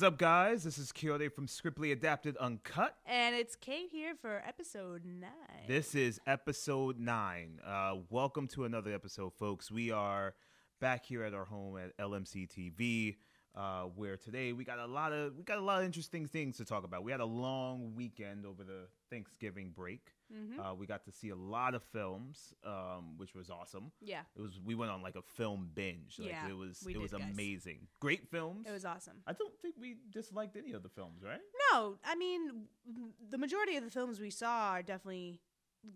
What's up, guys? This is Kyote from Scriptly Adapted Uncut. And it's Kate here for episode nine. This is episode nine. Uh, welcome to another episode, folks. We are back here at our home at LMC TV, uh, where today we got a lot of we got a lot of interesting things to talk about. We had a long weekend over the Thanksgiving break. Mhm. Uh, we got to see a lot of films, um, which was awesome. yeah, It was we went on like a film binge. Like, Yeah, it was it was did, guys. amazing. Great films. it was awesome. I don't think we disliked any of the films, right? No, I mean, the majority of the films we saw are definitely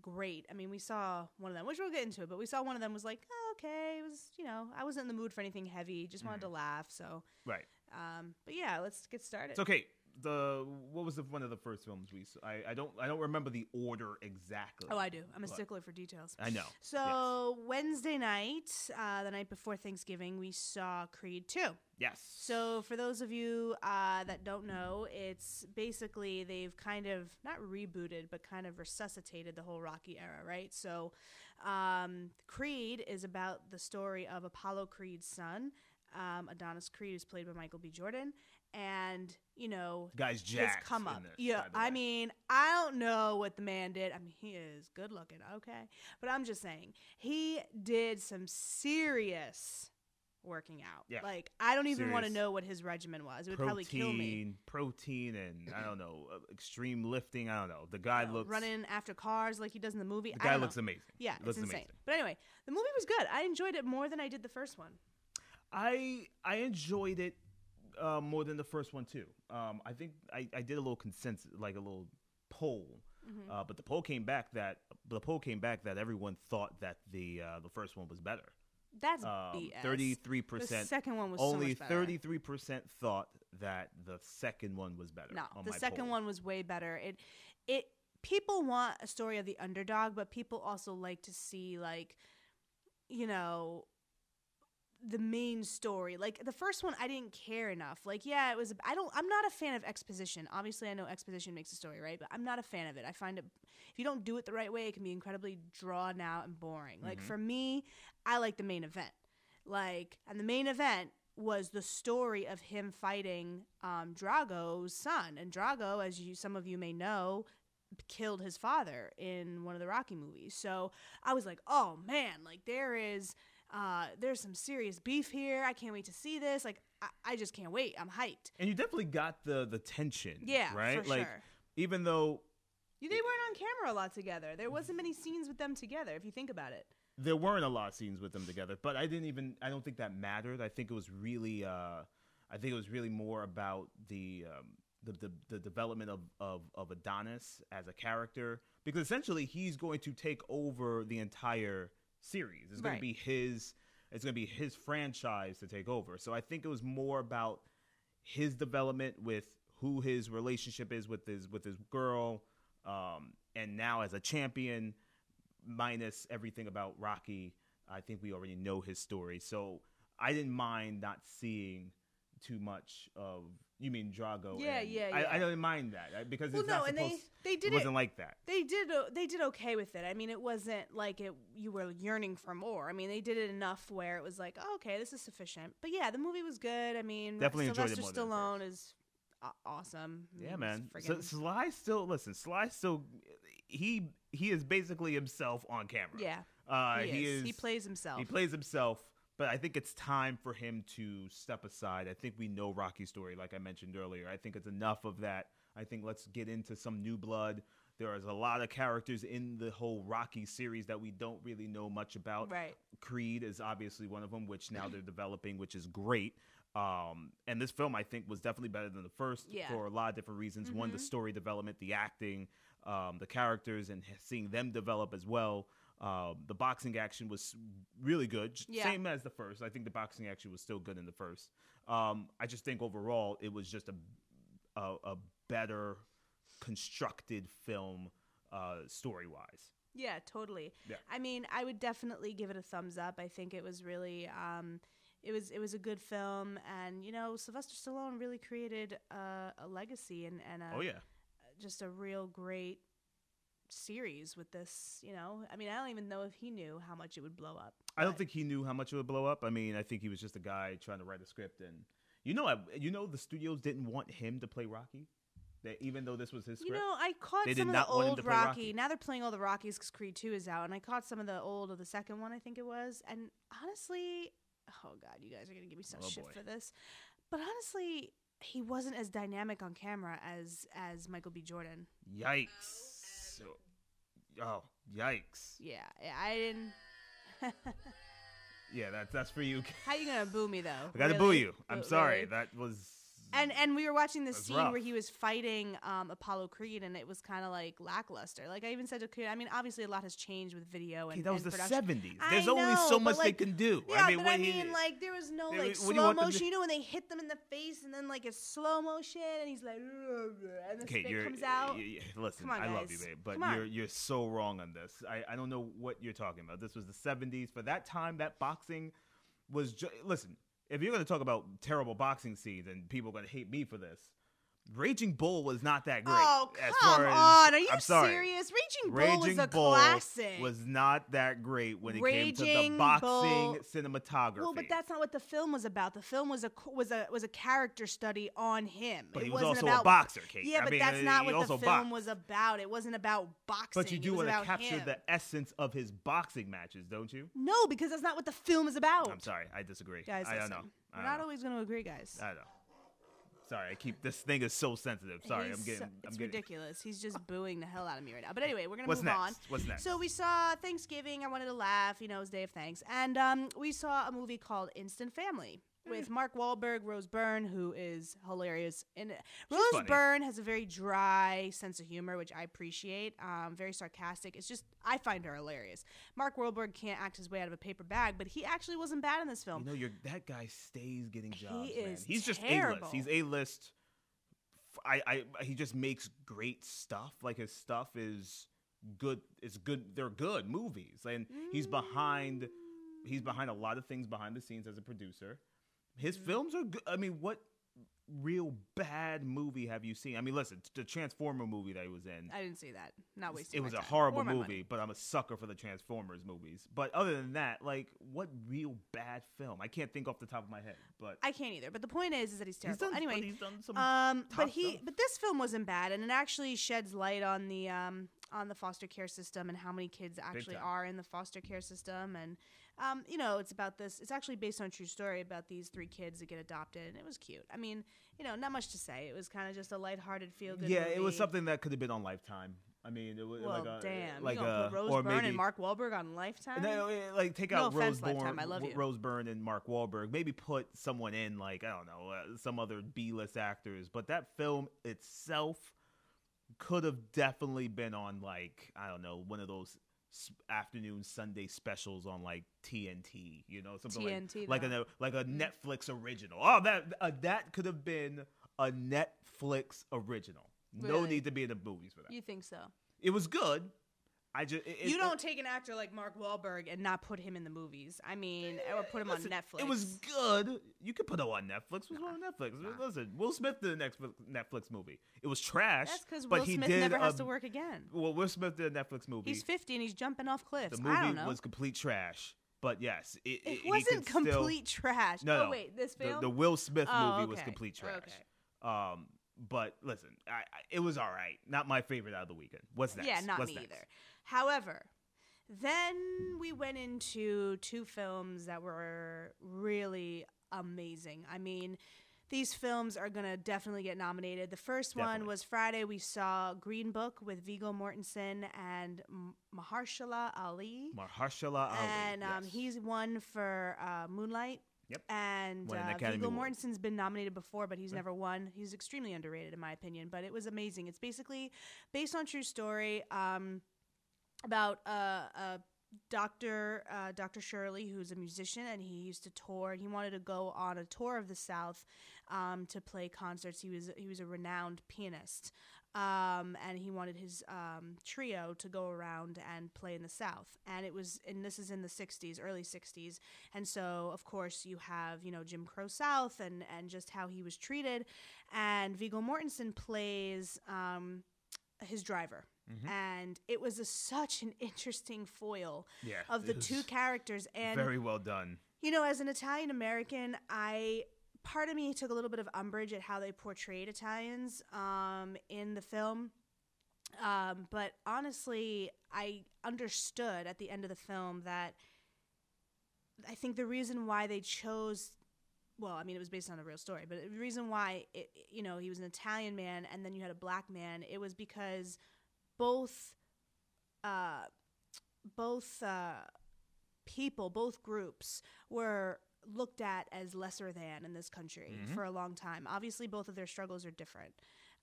great. I mean, we saw one of them, which we'll get into it, but we saw one of them was like, oh, okay, it was, you know, I wasn't in the mood for anything heavy, just wanted to laugh. So, Right. um, but yeah, let's get started. It's okay. The what was the one of the first films we saw? I, I don't I don't remember the order exactly. Oh, I do. I'm a stickler for details. I know. So, Wednesday night, uh, the night before Thanksgiving, we saw Creed 2. Yes. So, for those of you uh, that don't know, it's basically they've kind of not rebooted, but kind of resuscitated the whole Rocky era, right? So, um, Creed is about the story of Apollo Creed's son, um, Adonis Creed, who's played by Michael B. Jordan, and you know guys jacked come up. this, yeah, I mean, I don't know what the man did. I mean, he is good looking, okay, but I'm just saying he did some serious working out. Yeah. Like I don't even want to know what his regimen was. It would probably kill me. protein, protein, and I don't know, uh, extreme lifting. I don't know. The guy You know, looks running after cars like he does in the movie. The guy looks know. amazing. Yeah, looks it's insane. amazing. But anyway, the movie was good. I enjoyed it more than I did the first one. I I enjoyed it uh, more than the first one too. Um, I think I, I did a little consensus, like a little poll, Mm-hmm. uh, but the poll came back that the poll came back that everyone thought that the uh, the first one was better. That's Um, BS. Thirty-three The percent. second one was Only thirty-three percent thought that the second one was better. No, on the second poll. one was way better. It it people want a story of the underdog, but people also like to see like you know the main story. Like the first one I didn't care enough. Like yeah, it was I don't I'm not a fan of exposition. Obviously, I know exposition makes a story, right? But I'm not a fan of it. I find it if you don't do it the right way, it can be incredibly drawn out and boring. Like Mm-hmm. for me, I like the main event. Like and the main event was the story of him fighting um, Drago's son, and Drago, as you some of you may know, killed his father in one of the Rocky movies. So I was like, oh man, like there is. Uh, there's some serious beef here. I can't wait to see this. Like, I, I just can't wait. I'm hyped. and you definitely got the the tension. Yeah, right. for like sure. even though They weren't on camera a lot together. There wasn't many scenes with them together, if you think about it. there weren't a lot of scenes with them together, but I didn't even. I don't think that mattered. I think it was really. Uh, I think it was really more about the. Um, the, the, the development of, of, of Adonis as a character because essentially he's going to take over the entire series. It's going Right. to be his it's going to be his franchise to take over. So I think it was more about his development with who his relationship is with his with his girl um, and now as a champion minus everything about Rocky, I think we already know his story. So I didn't mind not seeing too much of. You mean Drago? Yeah, and- yeah, I, yeah. I didn't mind that because Well, it's no, not and they- supposed. they did it it- wasn't like that. They did. They did okay with it. I mean, it wasn't like it. You were yearning for more. I mean, they did it enough where it was like, oh, okay, this is sufficient. But yeah, the movie was good. I mean, Definitely enjoyed it Sylvester more than Stallone is awesome. Yeah, man. So Sly still listen. Sly still he he is basically himself on camera. yeah, uh, he, he is. is. He plays himself. He plays himself, but I think it's time for him to step aside. I think we know Rocky's story, like I mentioned earlier. I think it's enough of that. I think let's get into some new blood. There is a lot of characters in the whole Rocky series that we don't really know much about. right. Creed is obviously one of them, which now they're developing, which is great. Um, and this film, I think, was definitely better than the first Yeah. for a lot of different reasons. One, the Mhm. story development, the acting, um, the characters, and seeing them develop as well. Um, the boxing action was really good, Yeah. same as the first. I think the boxing action was still good in the first. Um, I just think overall it was just a a, a better constructed film uh, story wise. Yeah, totally. Yeah. I mean, I would definitely give it a thumbs up. I think it was really um it was it was a good film and you know, Sylvester Stallone really created a, a legacy and and a, Oh yeah. just a real great series with this, you know. I mean, I don't even know if he knew how much it would blow up. I don't think he knew how much it would blow up. I mean, I think he was just a guy trying to write a script and You know, I, you know, the studios didn't want him to play Rocky. That even though this was his You know, I caught some of the not want him old Rocky. Rocky. Now they're playing all the Rockies because Creed 2 is out. And I caught some of the old of the second one, I think it was. And honestly, oh God, you guys are going to give me some Oh, shit boy. for this. But honestly, he wasn't as dynamic on camera as as Michael B. Jordan. yikes! Oh, yikes! Yeah, I didn't. Yeah, that's that's for you. How you gonna boo me though? I gotta boo you. I'm sorry. really? That was And and we were watching this That's scene rough. where he was fighting um, Apollo Creed, and it was kind of like lackluster. Like I even said to Creed, I mean, obviously a lot has changed with video and, Okay, that was and the '70s. I There's only so much like, they can do. Yeah, I mean, but I he- mean, like there was no like you slow to- motion. You know when they hit them in the face, and then like it's slow motion, and he's like, and the okay, spit you're comes out. y- y- listen, on, I love you, babe, but you're you're so wrong on this. I I don't know what you're talking about. This was the '70s. For that time, that boxing was. Ju- listen, if you're gonna talk about terrible boxing scenes and people are gonna hate me for this, Raging Bull was not that great. Oh come as- on! Are you I'm sorry. serious? Raging, Raging Bull was a Bull classic. was not that great when it came to the boxing Bull- cinematography. Well, but that's not what the film was about. The film was a was a was a character study on him. But it he was wasn't also about, a boxer, Kate. Yeah, I but mean, that's not what the film boxed. was about. It wasn't about boxing. But you do want to capture him. the essence of his boxing matches, don't you? No, because that's not what the film is about. I'm sorry, I disagree. Guys, I don't know. I We're don't not know. always going to agree, guys. I know. Sorry, I keep this thing is so sensitive. Sorry, He's I'm getting. so- I'm it's getting. ridiculous. He's just booing the hell out of me right now. But anyway, we're gonna What's move next? on. What's next? So we saw Thanksgiving. I wanted to laugh. You know, it was Day of Thanks, and um, we saw a movie called Instant Family. With Mark Wahlberg, Rose Byrne, who is hilarious. And Rose funny. Byrne has a very dry sense of humor, which I appreciate. Um, very sarcastic. It's just I find her hilarious. Mark Wahlberg can't act his way out of a paper bag, but he actually wasn't bad in this film. you know, you're that guy stays getting jobs. man. is He's just a list. He's a list. I, I, he just makes great stuff. Like his stuff is good. It's good. They're good movies, and he's behind. He's behind a lot of things behind the scenes as a producer. His Mm-hmm. films are good. I mean, what real bad movie have you seen? I mean, listen, the Transformer movie that he was in. I didn't see that. Not wasting. It was a horrible movie, money. but I'm a sucker for the Transformers movies. But other than that, like, what real bad film? I can't think off the top of my head. But I can't either. But the point is, is that he's he's terrible. done. anyway, but he's done some. Um, but he, stuff. but this film wasn't bad, and it actually sheds light on the um on the foster care system and how many kids actually are in the foster care system, and um, you know, it's about this. It's actually based on a true story about these three kids that get adopted, and it was cute. I mean, you know, not much to say. It was kind of just a lighthearted, feel good. yeah, it was something that could have been on Lifetime. I mean, it was Well, like a damn, like you gonna a put Rose or Byrne maybe and Mark Wahlberg on Lifetime? No, eh, like take No out offense, Rose Byrne, I love you. Rose Byrne and Mark Wahlberg. Maybe put someone in like I don't know uh, some other B-list actors. But that film itself could have definitely been on like I don't know one of those afternoon Sunday specials on like TNT. You know something TNT, like like a like a Netflix original. Oh, that uh, that could have been a Netflix original. No need to be in the movies for that. You think so? It was good. I just it, you it- don't take an actor like Mark Wahlberg and not put him in the movies. I mean, or put him Listen, on Netflix. It was good. You could put it on Netflix. What's wrong with Netflix? Listen, Will Smith did the next Netflix movie. It was trash. That's because Will Smith never has to work again. Well, Will Smith did a Netflix movie. He's 50 and he's jumping off cliffs. the I don't movie was complete trash. But yes, it, it he wasn't could still- complete trash. No, oh wait, this the, film. the Will Smith Oh, movie was complete trash. Okay. Um, but listen, I, I, it was all right. Not my favorite out of the weekend. What's next? Yeah, not What's me next? either. However, then we went into two films that were really amazing. I mean, these films are going to definitely get nominated. The first one Definitely. was Friday. We saw Green Book with Viggo Mortensen and Mahershala Ali. Mahershala Ali. and um, yes. he's won for uh, Moonlight. Yep. And Won uh, Viggo Mortensen's been nominated before, but he's never won. He's extremely underrated, in my opinion. But it was amazing. It's basically based on true story um, about uh, a doctor, uh, Dr. Shirley, who's a musician, and he used to tour. And he wanted to go on a tour of the South um, to play concerts. He was he was a renowned pianist, um, and he wanted his um, trio to go around and play in the South. And it was, and this is in the '60s, early '60s, and so of course you have you know Jim Crow South and and just how he was treated. And Viggo Mortensen plays um, his driver. And it was a, such an interesting foil Yeah, of the two characters. And very well done. you know, as an Italian American, I part of me took a little bit of umbrage at how they portrayed Italians um, in the film. Um, but honestly, I understood at the end of the film that I think the reason why they chose well, I mean, it was based on a real story, but the reason why, it, you know, he was an Italian man and then you had a black man, it was because both, uh, both uh, people, both groups were looked at as lesser than in this country Mhm. for a long time. Obviously, both of their struggles are different.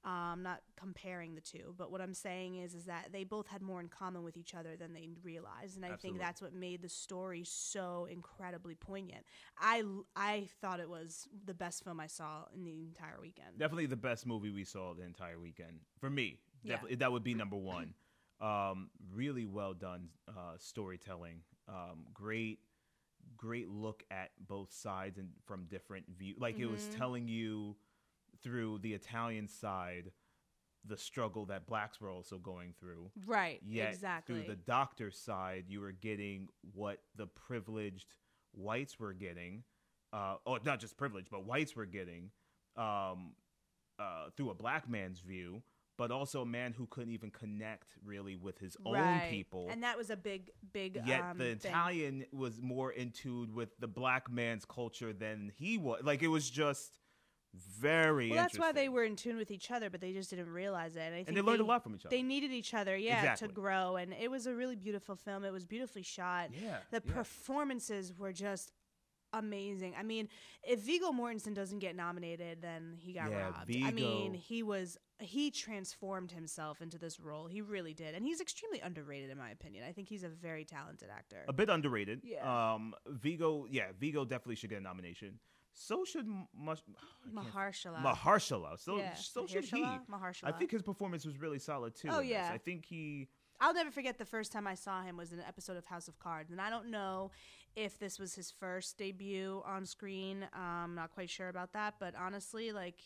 Um, not comparing the two, but what I'm saying is, is that they both had more in common with each other than they realized, and I Absolutely. think that's what made the story so incredibly poignant. I I thought it was the best film I saw in the entire weekend. Definitely the best movie we saw the entire weekend for me. Yeah. Definitely, that would be number one. Um, really well done uh, storytelling. Um, great, great look at both sides and from different view. Like it was Mhm. telling you through the Italian side the struggle that blacks were also going through. Right. Yet exactly. through the doctor's side, you were getting what the privileged whites were getting, uh, or not just privileged, but whites were getting um, uh, through a black man's view, but also a man who couldn't even connect really with his own people. and that was a big, big. Yet um, the thing. Italian was more in tune with the black man's culture than he was. Like it was just very. Well, that's why they were in tune with each other, but they just didn't realize it. And, I think and they learned a lot from each other. They needed each other, yeah, Exactly. to grow. And it was a really beautiful film. It was beautifully shot. yeah, The yeah. performances were just amazing. I mean, if Viggo Mortensen doesn't get nominated, then he got Yeah, robbed. I mean, he was he transformed himself into this role. He really did, and he's extremely underrated in my opinion. I think he's a very talented actor. a bit underrated. Yeah. Um, Viggo, yeah, Viggo definitely should get a nomination. So should Mush- Mahershala. Mahershala. So yeah. so should he. Mahershala? I think his performance was really solid too. Oh, yeah. I think he. I'll never forget the first time I saw him was in an episode of House of Cards, and I don't know if this was his first debut on screen. I'm not quite sure about that, but honestly, like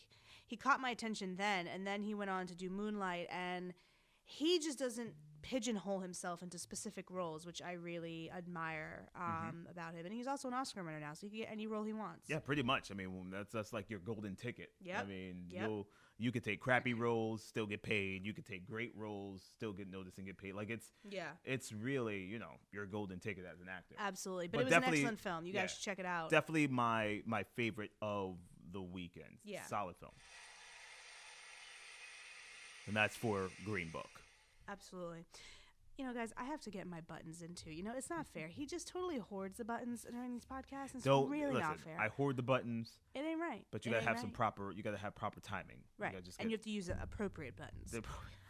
he caught my attention then, and then he went on to do Moonlight, and he just doesn't pigeonhole himself into specific roles, which I really admire um, about him. And he's also an Oscar winner now, so he can get any role he wants. Yeah, pretty much. I mean, that's that's like your golden ticket. Yeah. I mean, Yep. you'll you could take crappy roles, still get paid. You could take great roles, still get noticed and get paid. Like it's Yeah. it's really you know your golden ticket as an actor. Absolutely, but, But it was an excellent film. You guys should check it out. Definitely my my favorite of the weekend. Yeah. solid film. And that's for Green Book. Absolutely. You know, guys, I have to get my buttons into. You know, it's not fair. He just totally hoards the buttons during these podcasts. and It's Don't really listen. not fair. I hoard the buttons, it right. but you gotta have some proper. You gotta have proper timing. right, You just and you have to use the appropriate buttons.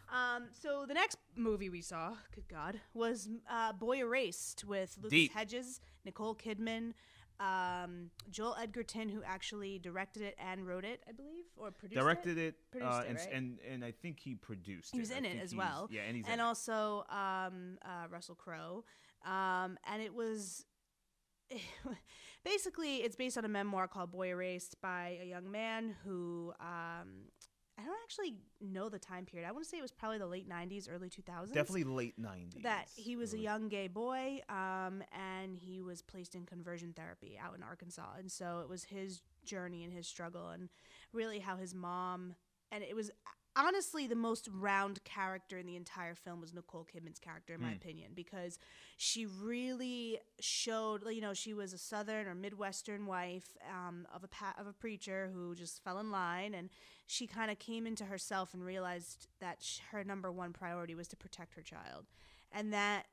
Um, so the next movie we saw, good God, was uh, Boy Erased with Lucas Deep. Hedges, Nicole Kidman, um, Joel Edgerton, who actually directed it and wrote it, I believe, or produced it. directed it, Produced uh, it, and, right? and and I think he produced. He was it. I in it as well. Yeah, and he's and in it. also um, uh, Russell Crowe. Um, and it was basically it's based on a memoir called Boy Erased by a young man who um, I don't actually know the time period. I want to say it was probably the late '90s, early 2000s. Definitely late nineties. that he was a young gay boy um, and he was placed in conversion therapy out in Arkansas. And so it was his journey and his struggle and really how his mom and it was honestly the most round character in the entire film was Nicole Kidman's character in my Mm. opinion because she really showed you know she was a southern or midwestern wife um, of a pa- of a preacher who just fell in line and she kind of came into herself and realized that sh- her number one priority was to protect her child and that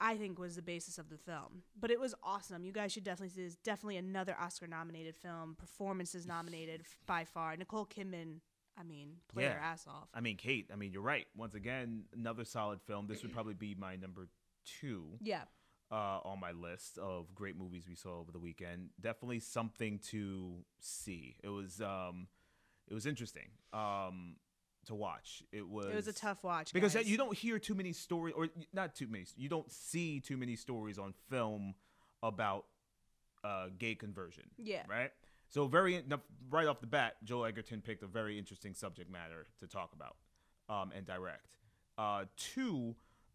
I think was the basis of the film. But it was awesome. You guys should definitely see this. Definitely another Oscar nominated film. Performances nominated by far. Nicole Kidman, I mean, play Yeah. ass off. I mean, Kate. I mean, you're right. Once again, another solid film. This would probably be my number two Yeah. uh, on my list of great movies we saw over the weekend. Definitely something to see. It was um, it was interesting um, to watch. It was It was a tough watch. because guys. you don't hear too many stories, or not too many. You don't see too many stories on film about uh, gay conversion. Yeah. Right. So very right off the bat, Joel Edgerton picked a very interesting subject matter to talk about um, and direct. Uh, two,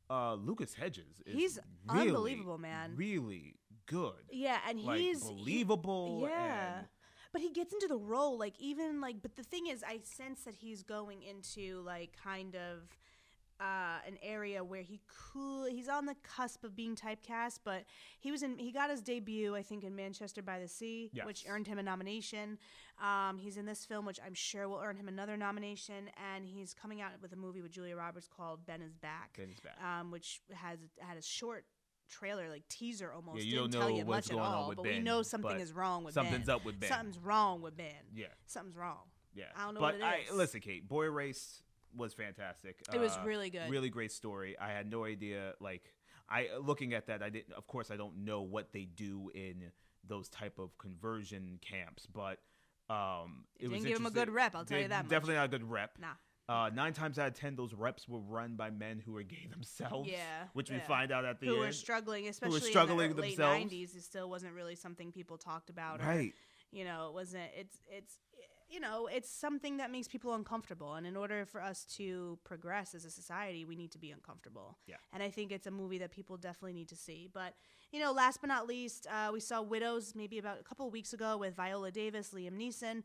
uh, Lucas Hedges. Is He's really, unbelievable, man. Really good. Yeah, and Like he's he- believable. yeah. and but he gets into the role like even like but the thing is i sense that he's going into like kind of uh, an area where he could he's on the cusp of being typecast but he was in he got his debut i think in manchester by the sea which earned him a nomination um, he's in this film which i'm sure will earn him another nomination and he's coming out with a movie with julia roberts called ben is back Ben is Back. um, which has had a short trailer like teaser almost Yeah, you didn't don't tell know you what's much going at on all with but we know something but is wrong with Ben. something's ben up with Ben. something's wrong with ben Yeah. something's wrong Yeah, I don't know but what it I listen, Kate. Boy Erased was fantastic. It was Uh, really good. Really great story. I had no idea. Like, I looking at that, I didn't. Of course, I don't know what they do in those type of conversion camps, but um, It didn't give 'em a good rep, I'll tell you They- that much. Definitely not a good rep. nah Uh, nine times out of ten, those reps were run by men who were gay themselves. Yeah, which we find out at the who end. Who were struggling especially struggling in the late themselves. 90s it still wasn't really something people talked about or, right. you know it wasn't it's it's you know it's something that makes people uncomfortable and in order for us to progress as a society we need to be uncomfortable. Yeah. and i think it's a movie that people definitely need to see. But you know last but not least uh, we saw widows maybe about a couple of weeks ago with viola davis liam neeson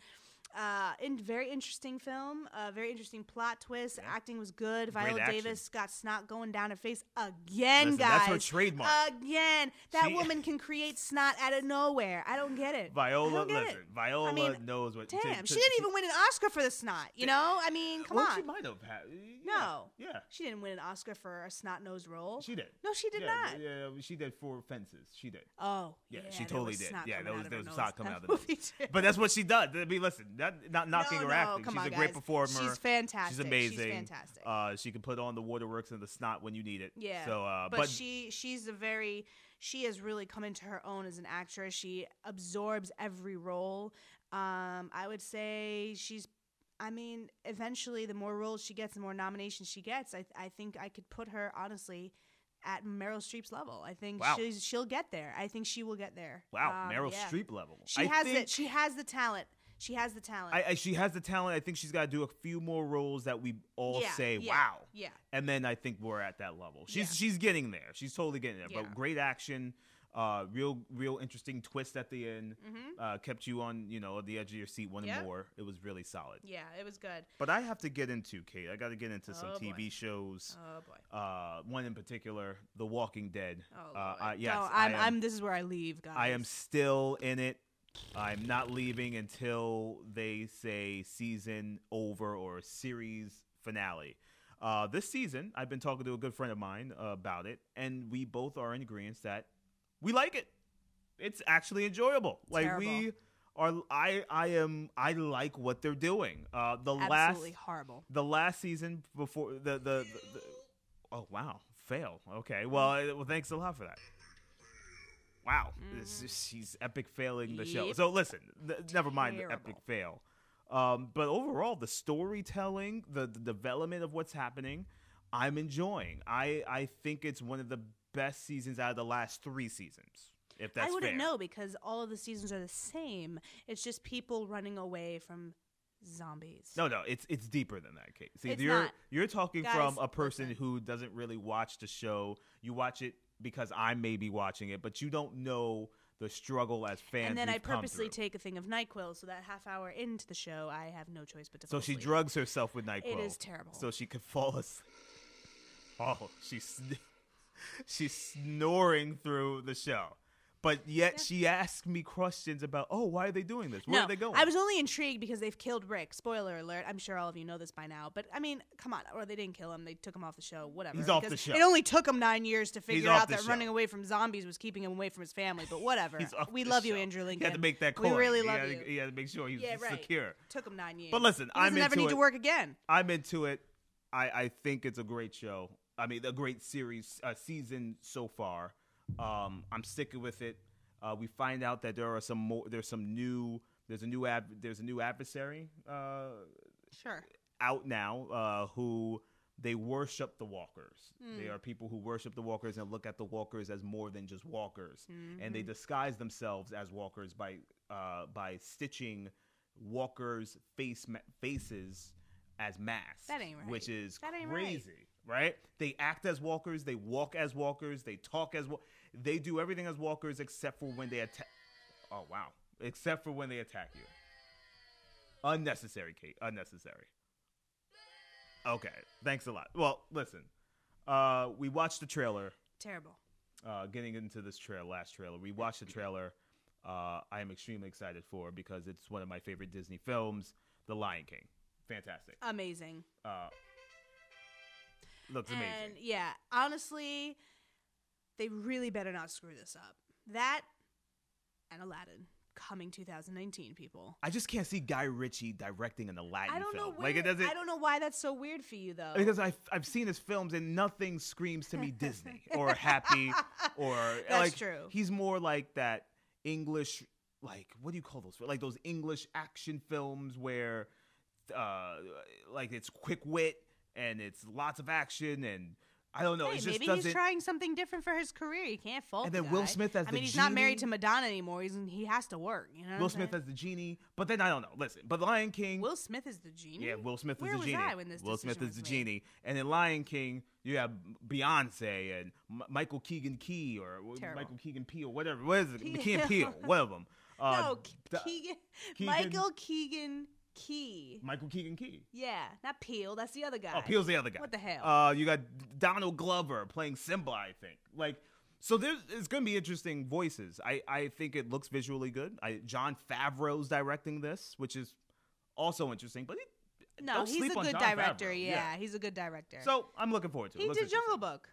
uh, in very interesting film, uh, very interesting plot twist. Yeah. Acting was good. Great Viola action. Davis got snot going down her face again, Listen, guys. that's her trademark. Again, that She- woman can create snot out of nowhere. I don't get it. Viola, get listen, it. Viola I mean, knows what. to- Damn, to- she didn't even win an Oscar for the snot. You know, I mean, come well, on. she might have had. Yeah, No. Yeah, She didn't win an Oscar for a snot nosed role. she did. no, she did yeah, not. Yeah, she did for fences. She did. Oh, Yeah, she totally did. Yeah, there was there was snot coming out of the movie. But that's what she does. I mean, listen, that, not knocking No, her no, acting. She's on, a great guys. performer. She's fantastic. She's amazing. She's fantastic. Uh, she can put on the waterworks and the snot when you need it. Yeah. So, uh, but, but, she she's a very she has really come into her own as an actress. She absorbs every role. Um, I would say she's. I mean, eventually, the more roles she gets, the more nominations she gets. I I think I could put her honestly at Meryl Streep's level. I think Wow. she's she'll get there. I think she will get there. wow, Um, Meryl yeah. Streep level. She I has think, it. She has the talent. She has the talent. I, I, she has the talent. I think she's got to do a few more roles that we all Yeah, say, yeah, "Wow." Yeah. and then I think we're at that level. She's Yeah. she's getting there. She's totally getting there. But great action, uh, real real interesting twist at the end. Mm-hmm. Uh, kept you on you know the edge of your seat one more. It was really solid. Yeah, it was good. But I have to get into Kate. I got to get into some Oh, boy. TV shows. Oh boy. Uh, one in particular, The Walking Dead. Oh, uh, I, yes, No, I I'm, am, I'm. This is where I leave, guys. I am still in it. I'm not leaving until they say season over or series finale. Uh, this season, I've been talking to a good friend of mine uh, about it, and we both are in agreement that we like it. It's actually enjoyable. Like we are. I I am. I like what they're doing. Uh, the absolutely last horrible. the last season before the the, the, the oh wow fail okay well uh, well thanks a lot for that wow this is, she's epic failing the show Mm-hmm. So listen th- never mind the epic fail um, but overall the storytelling the, the development of what's happening i'm enjoying i i think it's one of the best seasons out of the last three seasons if that's I wouldn't fair. know because all of the seasons are the same. It's just people running away from zombies. No, no, it's it's deeper than that, Kate. See, It's you're not. you're talking Guys, from a person listen. who doesn't really watch the show. You watch it because I may be watching it, but you don't know the struggle as fans. and then I purposely take a thing of Nyquil so that half hour into the show I have no choice but to. So she asleep. drugs herself with Nyquil. It is terrible. So she could fall asleep. Oh, she's sn- she's snoring through the show. But yet she asked me questions about, oh, why are they doing this? Where no, are they going? I was only intrigued because they've killed Rick. Spoiler alert. I'm sure all of you know this by now. But I mean, come on. Or they didn't kill him. They took him off the show. Whatever. He's off the show. It only took him nine years to figure out that show. running away from zombies was keeping him away from his family. But whatever. He's off we love you. Andrew Lincoln. He had to make that call. We really he love had you. To, he had to make sure he was yeah, right. secure. Took him nine years. But listen, I'm into need to work again. I'm into it. I, I think it's a great show. I mean, a great series uh, season so far. Um, I'm sticking with it. Uh, we find out that there are some more. There's some new. There's a new ad, There's a new adversary uh, Sure. out now uh, who they worship the walkers. Hmm. They are people who worship the walkers and look at the walkers as more than just walkers, and Mm-hmm. they disguise themselves as walkers by uh, by stitching walkers' face ma- faces as masks. That ain't right. Which is ain't right. crazy, right. They act as walkers. They walk as walkers. They talk as wa- they do everything as walkers except for when they attack. Oh wow! Except for when they attack you. Unnecessary, Kate. Unnecessary. Okay. Thanks a lot. Well, listen. Uh, we watched the trailer. Terrible. Uh, getting into this trail, last trailer, we watched the trailer. Uh, I am extremely excited for because it's one of my favorite Disney films, The Lion King. Fantastic. Amazing. Uh, looks amazing. Yeah, honestly, they really better not screw this up. That and Aladdin coming 2019, people. I just can't see Guy Ritchie directing an Aladdin I don't film. know where, like it doesn't I don't know why that's so weird for you though. because I've I've seen his films and nothing screams to me Disney or happy or That's like true. he's more like that English like what do you call those like those English action films where uh like it's quick wit and it's lots of action and I don't know Hey, maybe he's trying something different for his career. You can't fault. And the then Will guy. Smith as the genie. I the mean, he's not married to Madonna anymore. He's he has to work. You know. Will Smith as the genie but then I don't know listen but Lion King Will Smith is the genie. Yeah, Will Smith Where is the genie. I when this Will Smith is the made? genie, and in Lion King you have Beyonce and M- Michael Keegan Key or Terrible. Michael Keegan Peele, or whatever. What is it? Ke- Keegan Peele, one of them. Uh, no, Keegan, Keegan- Michael Keegan Key. Michael Keegan Key. Yeah, not Peele. That's the other guy. Oh, Peele's the other guy. What the hell? Uh, you got Donald Glover playing Simba, I think. Like, so there's it's gonna be interesting voices. I I think it looks visually good. I Jon Favreau's directing this, which is also interesting. But he, no, he's a good Jon director. Favreau. Yeah, he's a good director. So I'm looking forward to it. he Looks did Jungle. Book.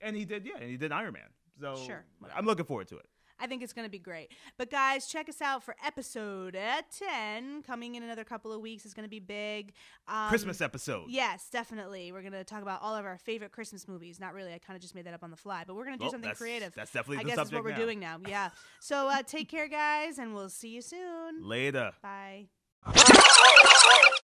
And he did, yeah, and he did Iron Man. So Sure, whatever. I'm looking forward to it. I think it's going to be great. But guys, check us out for episode uh, 10 coming in another couple of weeks. It's going to be big. Um, Christmas episode. Yes, definitely. We're going to talk about all of our favorite Christmas movies. Not really. I kind of just made that up on the fly, but we're going to do Well, something that's- creative. That's definitely I the guess that's what we're now. doing now. Yeah. So uh, take care, guys, and we'll see you soon. Later. Bye.